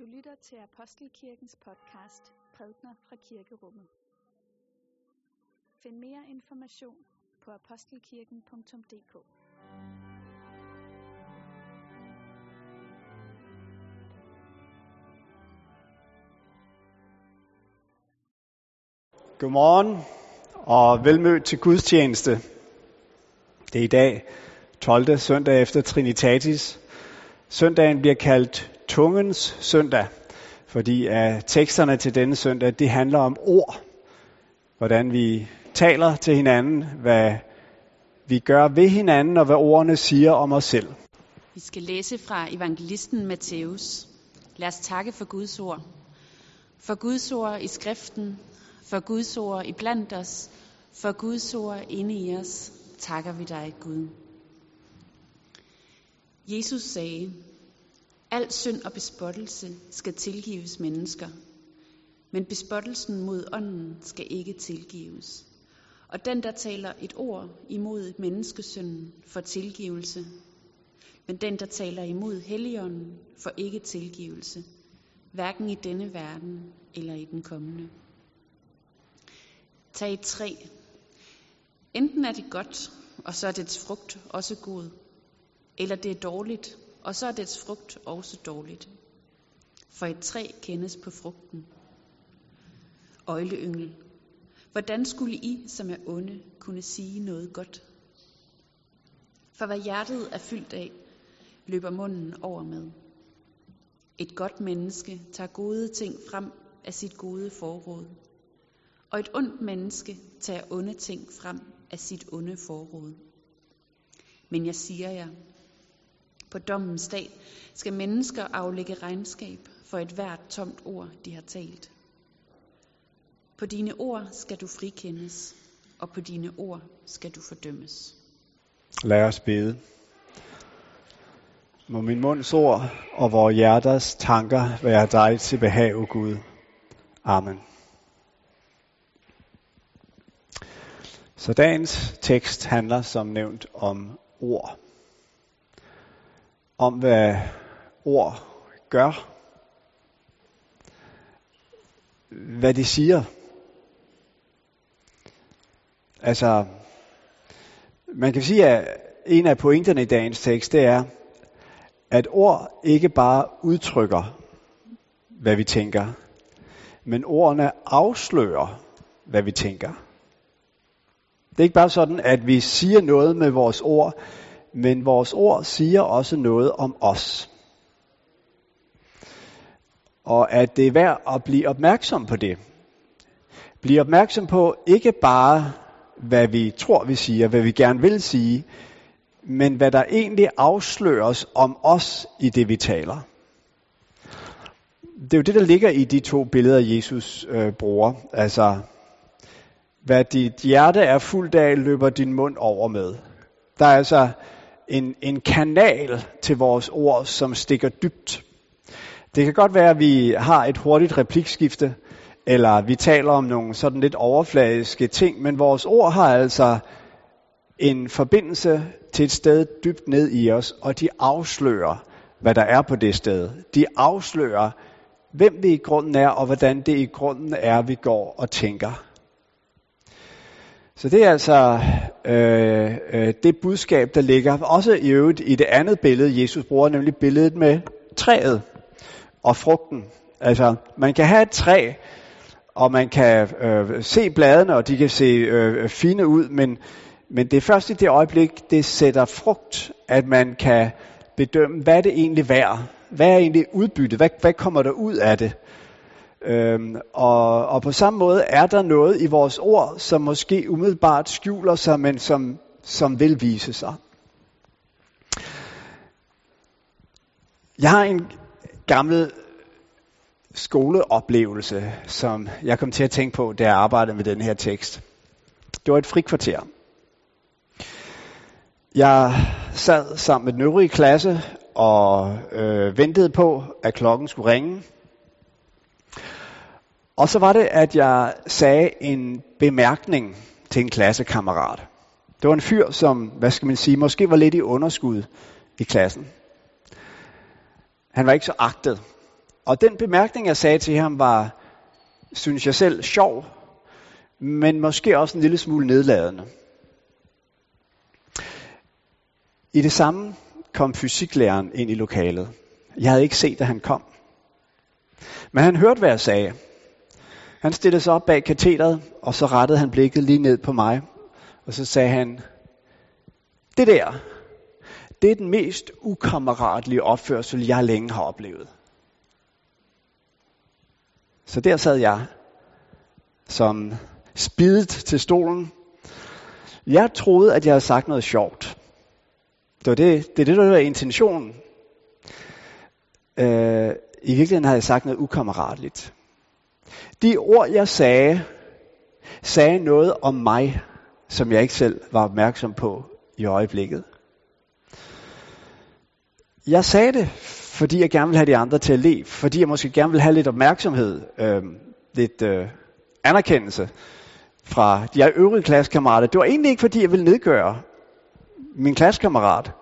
Du lytter til Apostelkirkens podcast Prædner fra Kirkerummet. Find mere information på apostelkirken.dk Godmorgen og velmødt til gudstjeneste. Det er i dag 12. søndag efter Trinitatis. Søndagen bliver kaldt tungens søndag, fordi at teksterne til denne søndag, det handler om ord. Hvordan vi taler til hinanden, hvad vi gør ved hinanden, og hvad ordene siger om os selv. Vi skal læse fra evangelisten Matthæus. Lad os takke for Guds ord. For Guds ord i skriften, for Guds ord i blandt os, for Guds ord inde i os, takker vi dig, Gud. Jesus sagde, Al synd og bespottelse skal tilgives mennesker, men bespottelsen mod ånden skal ikke tilgives. Og den, der taler et ord imod menneskesynden, får tilgivelse, men den, der taler imod Helligånden, får ikke tilgivelse, hverken i denne verden eller i den kommende. Tag et træ. Enten er det godt, og så er dets frugt også god, eller det er dårligt, og så er dets frugt også dårligt. For et træ kendes på frugten. Øjleyngel. Hvordan skulle I, som er onde, kunne sige noget godt? For hvad hjertet er fyldt af, løber munden over med. Et godt menneske tager gode ting frem af sit gode forråd, og et ondt menneske tager onde ting frem af sit onde forråd. Men jeg siger jer, på dommens dag skal mennesker aflægge regnskab for et hvert tomt ord, de har talt. På dine ord skal du frikendes, og på dine ord skal du fordømmes. Lad os bede. Må min munds ord og vores hjerters tanker være dig til behag, o Gud. Amen. Så dagens tekst handler som nævnt om ord. Om hvad ord gør. Hvad de siger. Altså, man kan sige, at en af pointerne i dagens tekst, det er, at ord ikke bare udtrykker, hvad vi tænker, men ordene afslører, hvad vi tænker. Det er ikke bare sådan, at vi siger noget med vores ord, men vores ord siger også noget om os. Og at det er værd at blive opmærksom på det. Blive opmærksom på ikke bare, hvad vi tror, vi siger, hvad vi gerne vil sige, men hvad der egentlig afsløres om os i det, vi taler. Det er jo det, der ligger i de to billeder, Jesus øh, bruger. Altså, hvad dit hjerte er fuldt af, løber din mund over med. Der er altså en, en kanal til vores ord, som stikker dybt. Det kan godt være, at vi har et hurtigt replikskifte, eller vi taler om nogle sådan lidt overfladiske ting, men vores ord har altså en forbindelse til et sted dybt ned i os, og de afslører, hvad der er på det sted. De afslører, hvem vi i grunden er, og hvordan det i grunden er, vi går og tænker. Så det er altså øh, øh, det budskab, der ligger også i øvrigt i det andet billede, Jesus bruger, nemlig billedet med træet og frugten. Altså, man kan have et træ, og man kan øh, se bladene, og de kan se øh, fine ud, men, men det er først i det øjeblik, det sætter frugt, at man kan bedømme, hvad er det egentlig værd? Hvad er egentlig udbyttet? Hvad, hvad kommer der ud af det? Øhm, og, og på samme måde er der noget i vores ord, som måske umiddelbart skjuler sig, men som, som vil vise sig. Jeg har en gammel skoleoplevelse, som jeg kom til at tænke på, da jeg arbejdede med den her tekst. Det var et frikvarter. Jeg sad sammen med den øvrige klasse og øh, ventede på, at klokken skulle ringe. Og så var det, at jeg sagde en bemærkning til en klassekammerat. Det var en fyr, som, hvad skal man sige, måske var lidt i underskud i klassen. Han var ikke så agtet. Og den bemærkning, jeg sagde til ham, var, synes jeg selv, sjov, men måske også en lille smule nedladende. I det samme kom fysiklæreren ind i lokalet. Jeg havde ikke set, at han kom. Men han hørte, hvad jeg sagde. Han stillede sig op bag kateteret, og så rettede han blikket lige ned på mig. Og så sagde han, det der, det er den mest ukammeratlige opførsel, jeg længe har oplevet. Så der sad jeg, som spidet til stolen. Jeg troede, at jeg havde sagt noget sjovt. Det var det, det, er det der var intentionen. Øh, I virkeligheden havde jeg sagt noget ukammeratligt. De ord, jeg sagde, sagde noget om mig, som jeg ikke selv var opmærksom på i øjeblikket. Jeg sagde det, fordi jeg gerne vil have de andre til at le, fordi jeg måske gerne vil have lidt opmærksomhed, øh, lidt øh, anerkendelse fra de øvrige klassekammerater. Det var egentlig ikke, fordi jeg ville nedgøre min klassekammerat.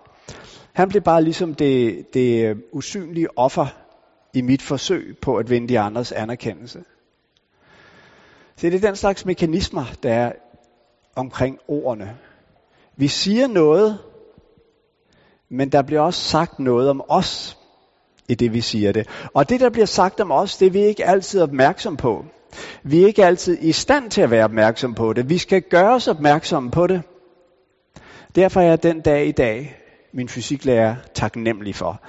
Han blev bare ligesom det, det usynlige offer i mit forsøg på at vinde de andres anerkendelse. Så det er den slags mekanismer, der er omkring ordene. Vi siger noget, men der bliver også sagt noget om os i det, vi siger det. Og det, der bliver sagt om os, det er vi ikke altid opmærksom på. Vi er ikke altid i stand til at være opmærksom på det. Vi skal gøre os opmærksomme på det. Derfor er jeg den dag i dag, min fysiklærer, taknemmelig for,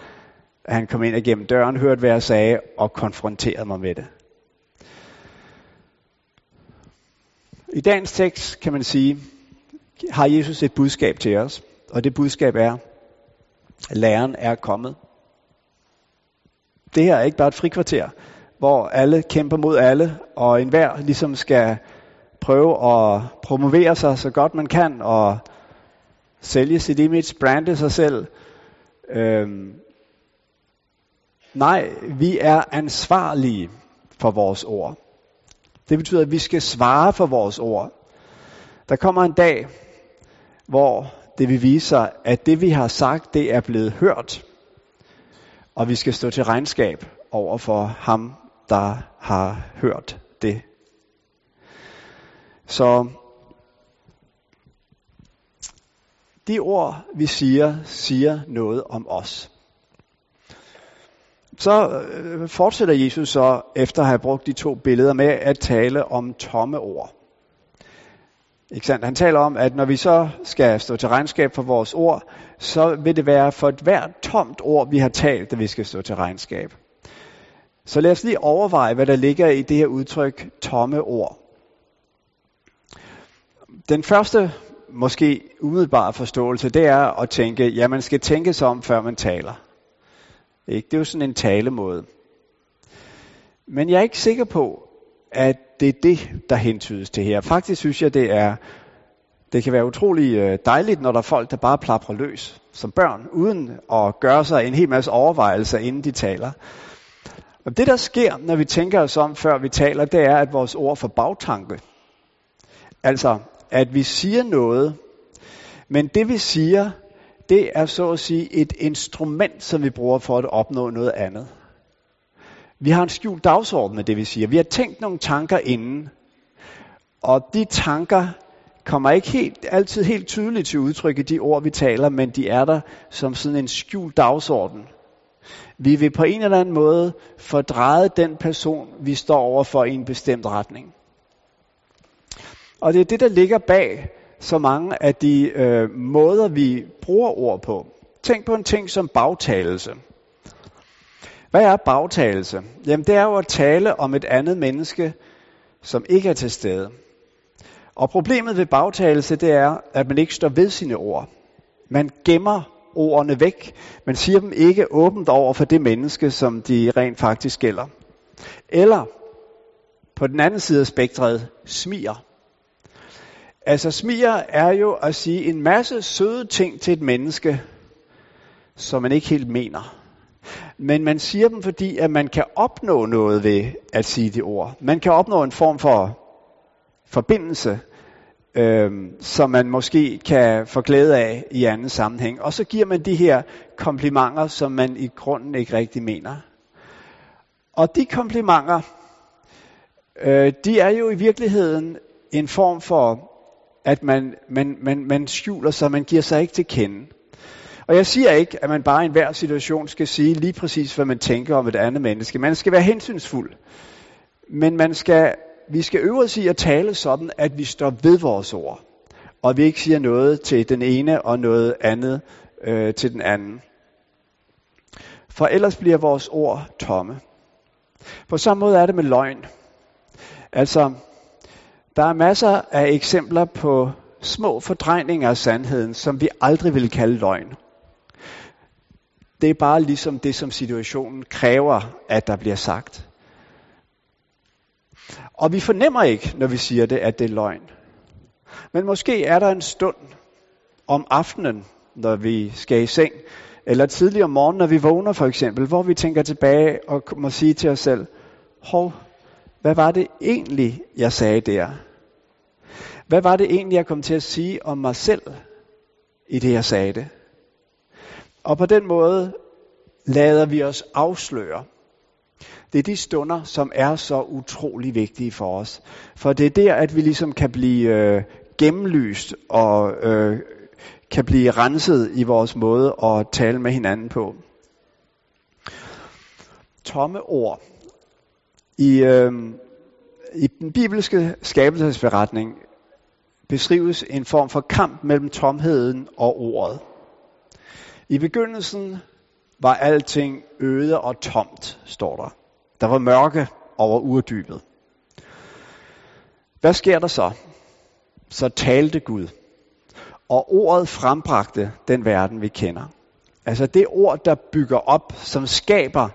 at han kom ind igennem døren, hørte, hvad jeg sagde, og konfronterede mig med det. I dagens tekst kan man sige, har Jesus et budskab til os, og det budskab er, at læreren er kommet. Det her er ikke bare et frikvarter, hvor alle kæmper mod alle, og enhver ligesom skal prøve at promovere sig så godt man kan, og sælge sit image, brande sig selv. Øhm, nej, vi er ansvarlige for vores ord. Det betyder, at vi skal svare for vores ord. Der kommer en dag, hvor det vil vise sig, at det vi har sagt, det er blevet hørt. Og vi skal stå til regnskab over for ham, der har hørt det. Så de ord, vi siger, siger noget om os. Så øh, fortsætter Jesus så, efter at have brugt de to billeder, med at tale om tomme ord. Ikke sandt? Han taler om, at når vi så skal stå til regnskab for vores ord, så vil det være for et hvert tomt ord, vi har talt, at vi skal stå til regnskab. Så lad os lige overveje, hvad der ligger i det her udtryk, tomme ord. Den første, måske umiddelbare forståelse, det er at tænke, ja, man skal tænke sig om, før man taler. Ikke? Det er jo sådan en talemåde. Men jeg er ikke sikker på, at det er det, der hentydes til her. Faktisk synes jeg, det er det kan være utrolig øh, dejligt, når der er folk, der bare plapper løs som børn, uden at gøre sig en hel masse overvejelser, inden de taler. Og det, der sker, når vi tænker os om, før vi taler, det er, at vores ord får bagtanke. Altså, at vi siger noget, men det vi siger, det er så at sige et instrument, som vi bruger for at opnå noget andet. Vi har en skjult dagsorden med det, vi siger. Vi har tænkt nogle tanker inden, og de tanker kommer ikke helt, altid helt tydeligt til udtryk i de ord, vi taler, men de er der som sådan en skjult dagsorden. Vi vil på en eller anden måde fordreje den person, vi står overfor i en bestemt retning. Og det er det, der ligger bag så mange af de øh, måder, vi bruger ord på. Tænk på en ting som bagtalelse. Hvad er bagtalelse? Jamen det er jo at tale om et andet menneske, som ikke er til stede. Og problemet ved bagtalelse, det er, at man ikke står ved sine ord. Man gemmer ordene væk. Man siger dem ikke åbent over for det menneske, som de rent faktisk gælder. Eller på den anden side af spektret, smiger. Altså smiger er jo at sige en masse søde ting til et menneske, som man ikke helt mener. Men man siger dem, fordi at man kan opnå noget ved at sige de ord. Man kan opnå en form for forbindelse, øh, som man måske kan få glæde af i anden sammenhæng. Og så giver man de her komplimenter, som man i grunden ikke rigtig mener. Og de komplimenter, øh, de er jo i virkeligheden en form for, at man, man, man, man skjuler sig, man giver sig ikke til kende. Og jeg siger ikke, at man bare i enhver situation skal sige lige præcis, hvad man tænker om et andet menneske. Man skal være hensynsfuld. Men man skal, vi skal øve os i at tale sådan, at vi står ved vores ord. Og vi ikke siger noget til den ene og noget andet øh, til den anden. For ellers bliver vores ord tomme. På samme måde er det med løgn. Altså, der er masser af eksempler på små fordrejninger af sandheden, som vi aldrig vil kalde løgn. Det er bare ligesom det, som situationen kræver, at der bliver sagt. Og vi fornemmer ikke, når vi siger det, at det er løgn. Men måske er der en stund om aftenen, når vi skal i seng, eller tidligere om morgenen, når vi vågner for eksempel, hvor vi tænker tilbage og må sige til os selv, hov, hvad var det egentlig, jeg sagde der? Hvad var det egentlig, jeg kom til at sige om mig selv, i det jeg sagde det? Og på den måde lader vi os afsløre. Det er de stunder, som er så utrolig vigtige for os. For det er der, at vi ligesom kan blive øh, gennemlyst og øh, kan blive renset i vores måde at tale med hinanden på. Tomme ord. I, øh, I den bibelske skabelsesberetning beskrives en form for kamp mellem tomheden og ordet. I begyndelsen var alting øde og tomt, står der. Der var mørke over urdybet. Hvad sker der så? Så talte Gud. Og ordet frembragte den verden, vi kender. Altså det ord, der bygger op, som skaber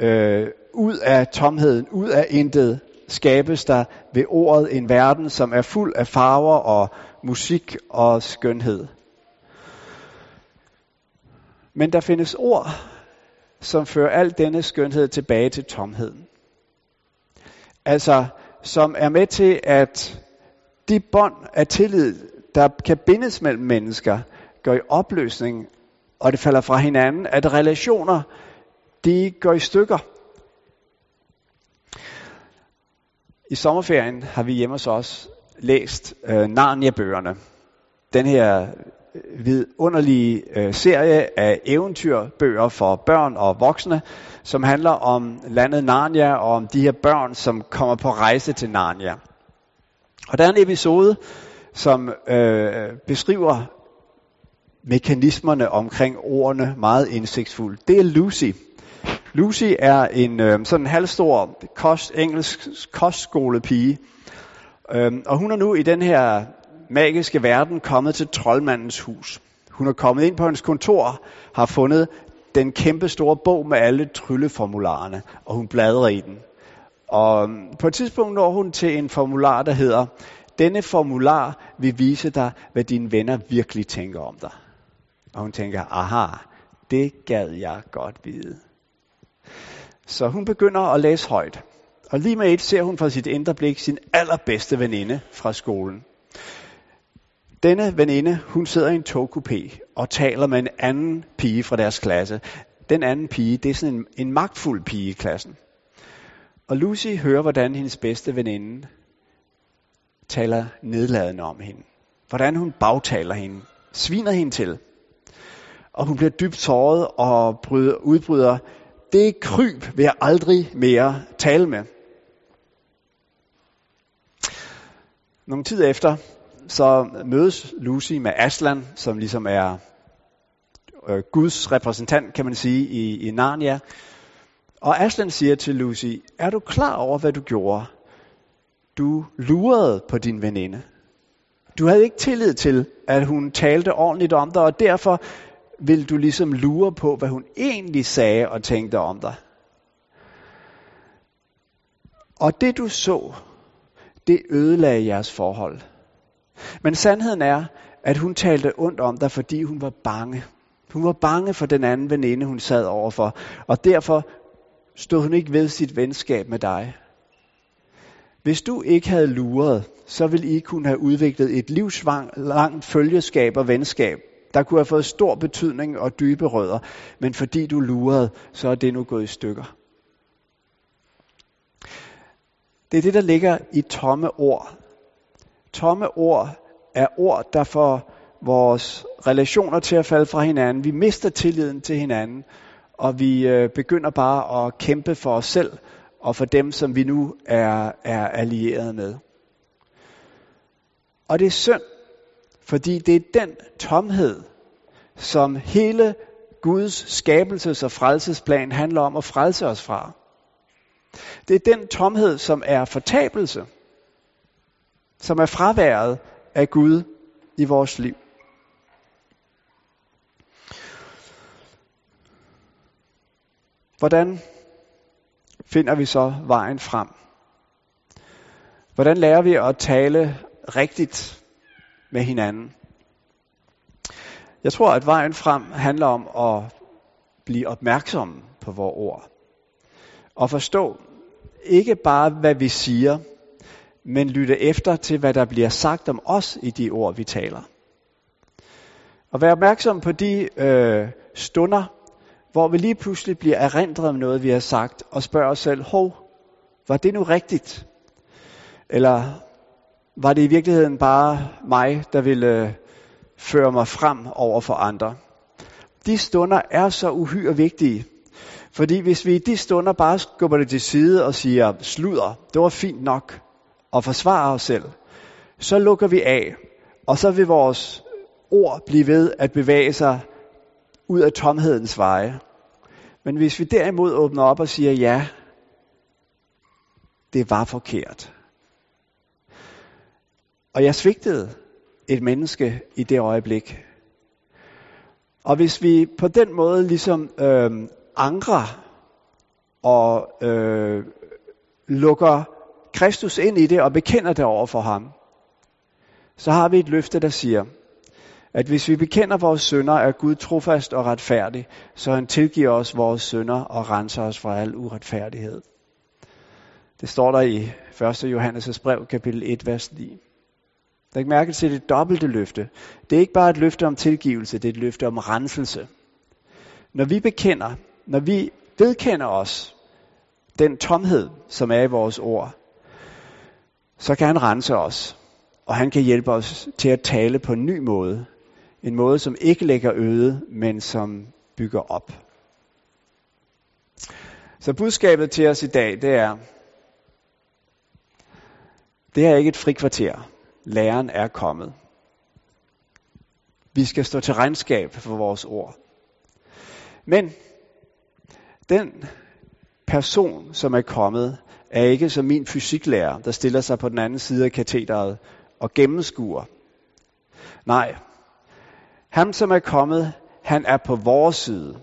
øh, ud af tomheden, ud af intet, skabes der ved ordet en verden, som er fuld af farver og musik og skønhed. Men der findes ord, som fører al denne skønhed tilbage til tomheden. Altså, som er med til, at de bånd af tillid, der kan bindes mellem mennesker, går i opløsning, og det falder fra hinanden, at relationer, de går i stykker. I sommerferien har vi hjemme hos os læst øh, Narnia-bøgerne. Den her øh, vidunderlige øh, serie af eventyrbøger for børn og voksne, som handler om landet Narnia og om de her børn, som kommer på rejse til Narnia. Og der er en episode, som øh, beskriver mekanismerne omkring ordene meget indsigtsfuldt. Det er Lucy. Lucy er en øh, sådan halvstor kost, engelsk kostskolepige, øh, og hun er nu i den her magiske verden kommet til troldmandens hus. Hun er kommet ind på hans kontor, har fundet den kæmpe store bog med alle trylleformularerne, og hun bladrer i den. Og øhm, på et tidspunkt når hun til en formular, der hedder, denne formular vil vise dig, hvad dine venner virkelig tænker om dig. Og hun tænker, aha, det gad jeg godt vide. Så hun begynder at læse højt. Og lige med et ser hun fra sit indre blik sin allerbedste veninde fra skolen. Denne veninde, hun sidder i en togkupé og taler med en anden pige fra deres klasse. Den anden pige, det er sådan en, en magtfuld pige i klassen. Og Lucy hører, hvordan hendes bedste veninde taler nedladende om hende. Hvordan hun bagtaler hende, sviner hende til. Og hun bliver dybt såret og bryder, udbryder, det kryb vil jeg aldrig mere tale med. Nogle tid efter, så mødes Lucy med Aslan, som ligesom er øh, Guds repræsentant, kan man sige, i, i Narnia. Og Aslan siger til Lucy, er du klar over, hvad du gjorde? Du lurede på din veninde. Du havde ikke tillid til, at hun talte ordentligt om dig, og derfor vil du ligesom lure på, hvad hun egentlig sagde og tænkte om dig. Og det du så, det ødelagde jeres forhold. Men sandheden er, at hun talte ondt om dig, fordi hun var bange. Hun var bange for den anden veninde, hun sad overfor. Og derfor stod hun ikke ved sit venskab med dig. Hvis du ikke havde luret, så ville I kunne have udviklet et livslangt følgeskab og venskab, der kunne have fået stor betydning og dybe rødder. Men fordi du lurede, så er det nu gået i stykker. Det er det, der ligger i tomme ord. Tomme ord er ord, der får vores relationer til at falde fra hinanden. Vi mister tilliden til hinanden, og vi øh, begynder bare at kæmpe for os selv og for dem, som vi nu er, er allieret med. Og det er synd, fordi det er den tomhed, som hele Guds skabelses- og frelsesplan handler om at frelse os fra. Det er den tomhed, som er fortabelse, som er fraværet af Gud i vores liv. Hvordan finder vi så vejen frem? Hvordan lærer vi at tale rigtigt med hinanden? Jeg tror, at vejen frem handler om at blive opmærksom på vores ord. Og forstå ikke bare, hvad vi siger, men lytte efter til, hvad der bliver sagt om os i de ord, vi taler. Og være opmærksom på de øh, stunder, hvor vi lige pludselig bliver erindret om noget, vi har sagt, og spørger os selv, hov, var det nu rigtigt? Eller var det i virkeligheden bare mig, der ville øh, føre mig frem over for andre? De stunder er så uhyre vigtige, fordi hvis vi i de stunder bare skubber det til side og siger, sludder, det var fint nok, og forsvarer os selv, så lukker vi af, og så vil vores ord blive ved at bevæge sig ud af tomhedens veje. Men hvis vi derimod åbner op og siger, ja, det var forkert. Og jeg svigtede et menneske i det øjeblik. Og hvis vi på den måde ligesom øh, angrer og øh, lukker Kristus ind i det og bekender det over for ham, så har vi et løfte, der siger, at hvis vi bekender vores synder, er Gud trofast og retfærdig, så han tilgiver os vores synder og renser os fra al uretfærdighed. Det står der i 1. Johannes' brev, kapitel 1, vers 9. Læg mærke til det dobbelte løfte. Det er ikke bare et løfte om tilgivelse, det er et løfte om renselse. Når vi bekender, når vi vedkender os den tomhed, som er i vores ord, så kan han rense os, og han kan hjælpe os til at tale på en ny måde. En måde, som ikke lægger øde, men som bygger op. Så budskabet til os i dag, det er, det er ikke et frikvarter. Læren er kommet. Vi skal stå til regnskab for vores ord. Men den person, som er kommet, er ikke som min fysiklærer, der stiller sig på den anden side af katedret og gennemskuer. Nej, ham som er kommet, han er på vores side.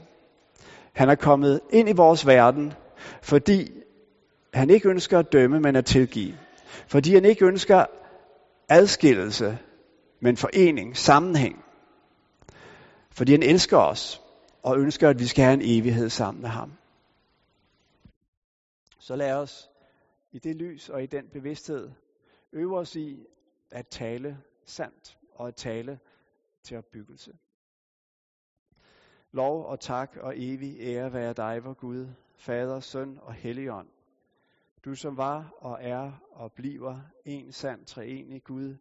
Han er kommet ind i vores verden, fordi han ikke ønsker at dømme, men at tilgive. Fordi han ikke ønsker adskillelse, men forening, sammenhæng. Fordi han elsker os og ønsker, at vi skal have en evighed sammen med ham. Så lad os i det lys og i den bevidsthed øve os i at tale sandt og at tale til opbyggelse. Lov og tak og evig ære være dig, vor Gud, Fader, Søn og Helligånd. Du som var og er og bliver en sand treenig Gud,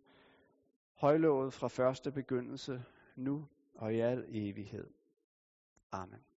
højlovet fra første begyndelse, nu og i al evighed. Amen.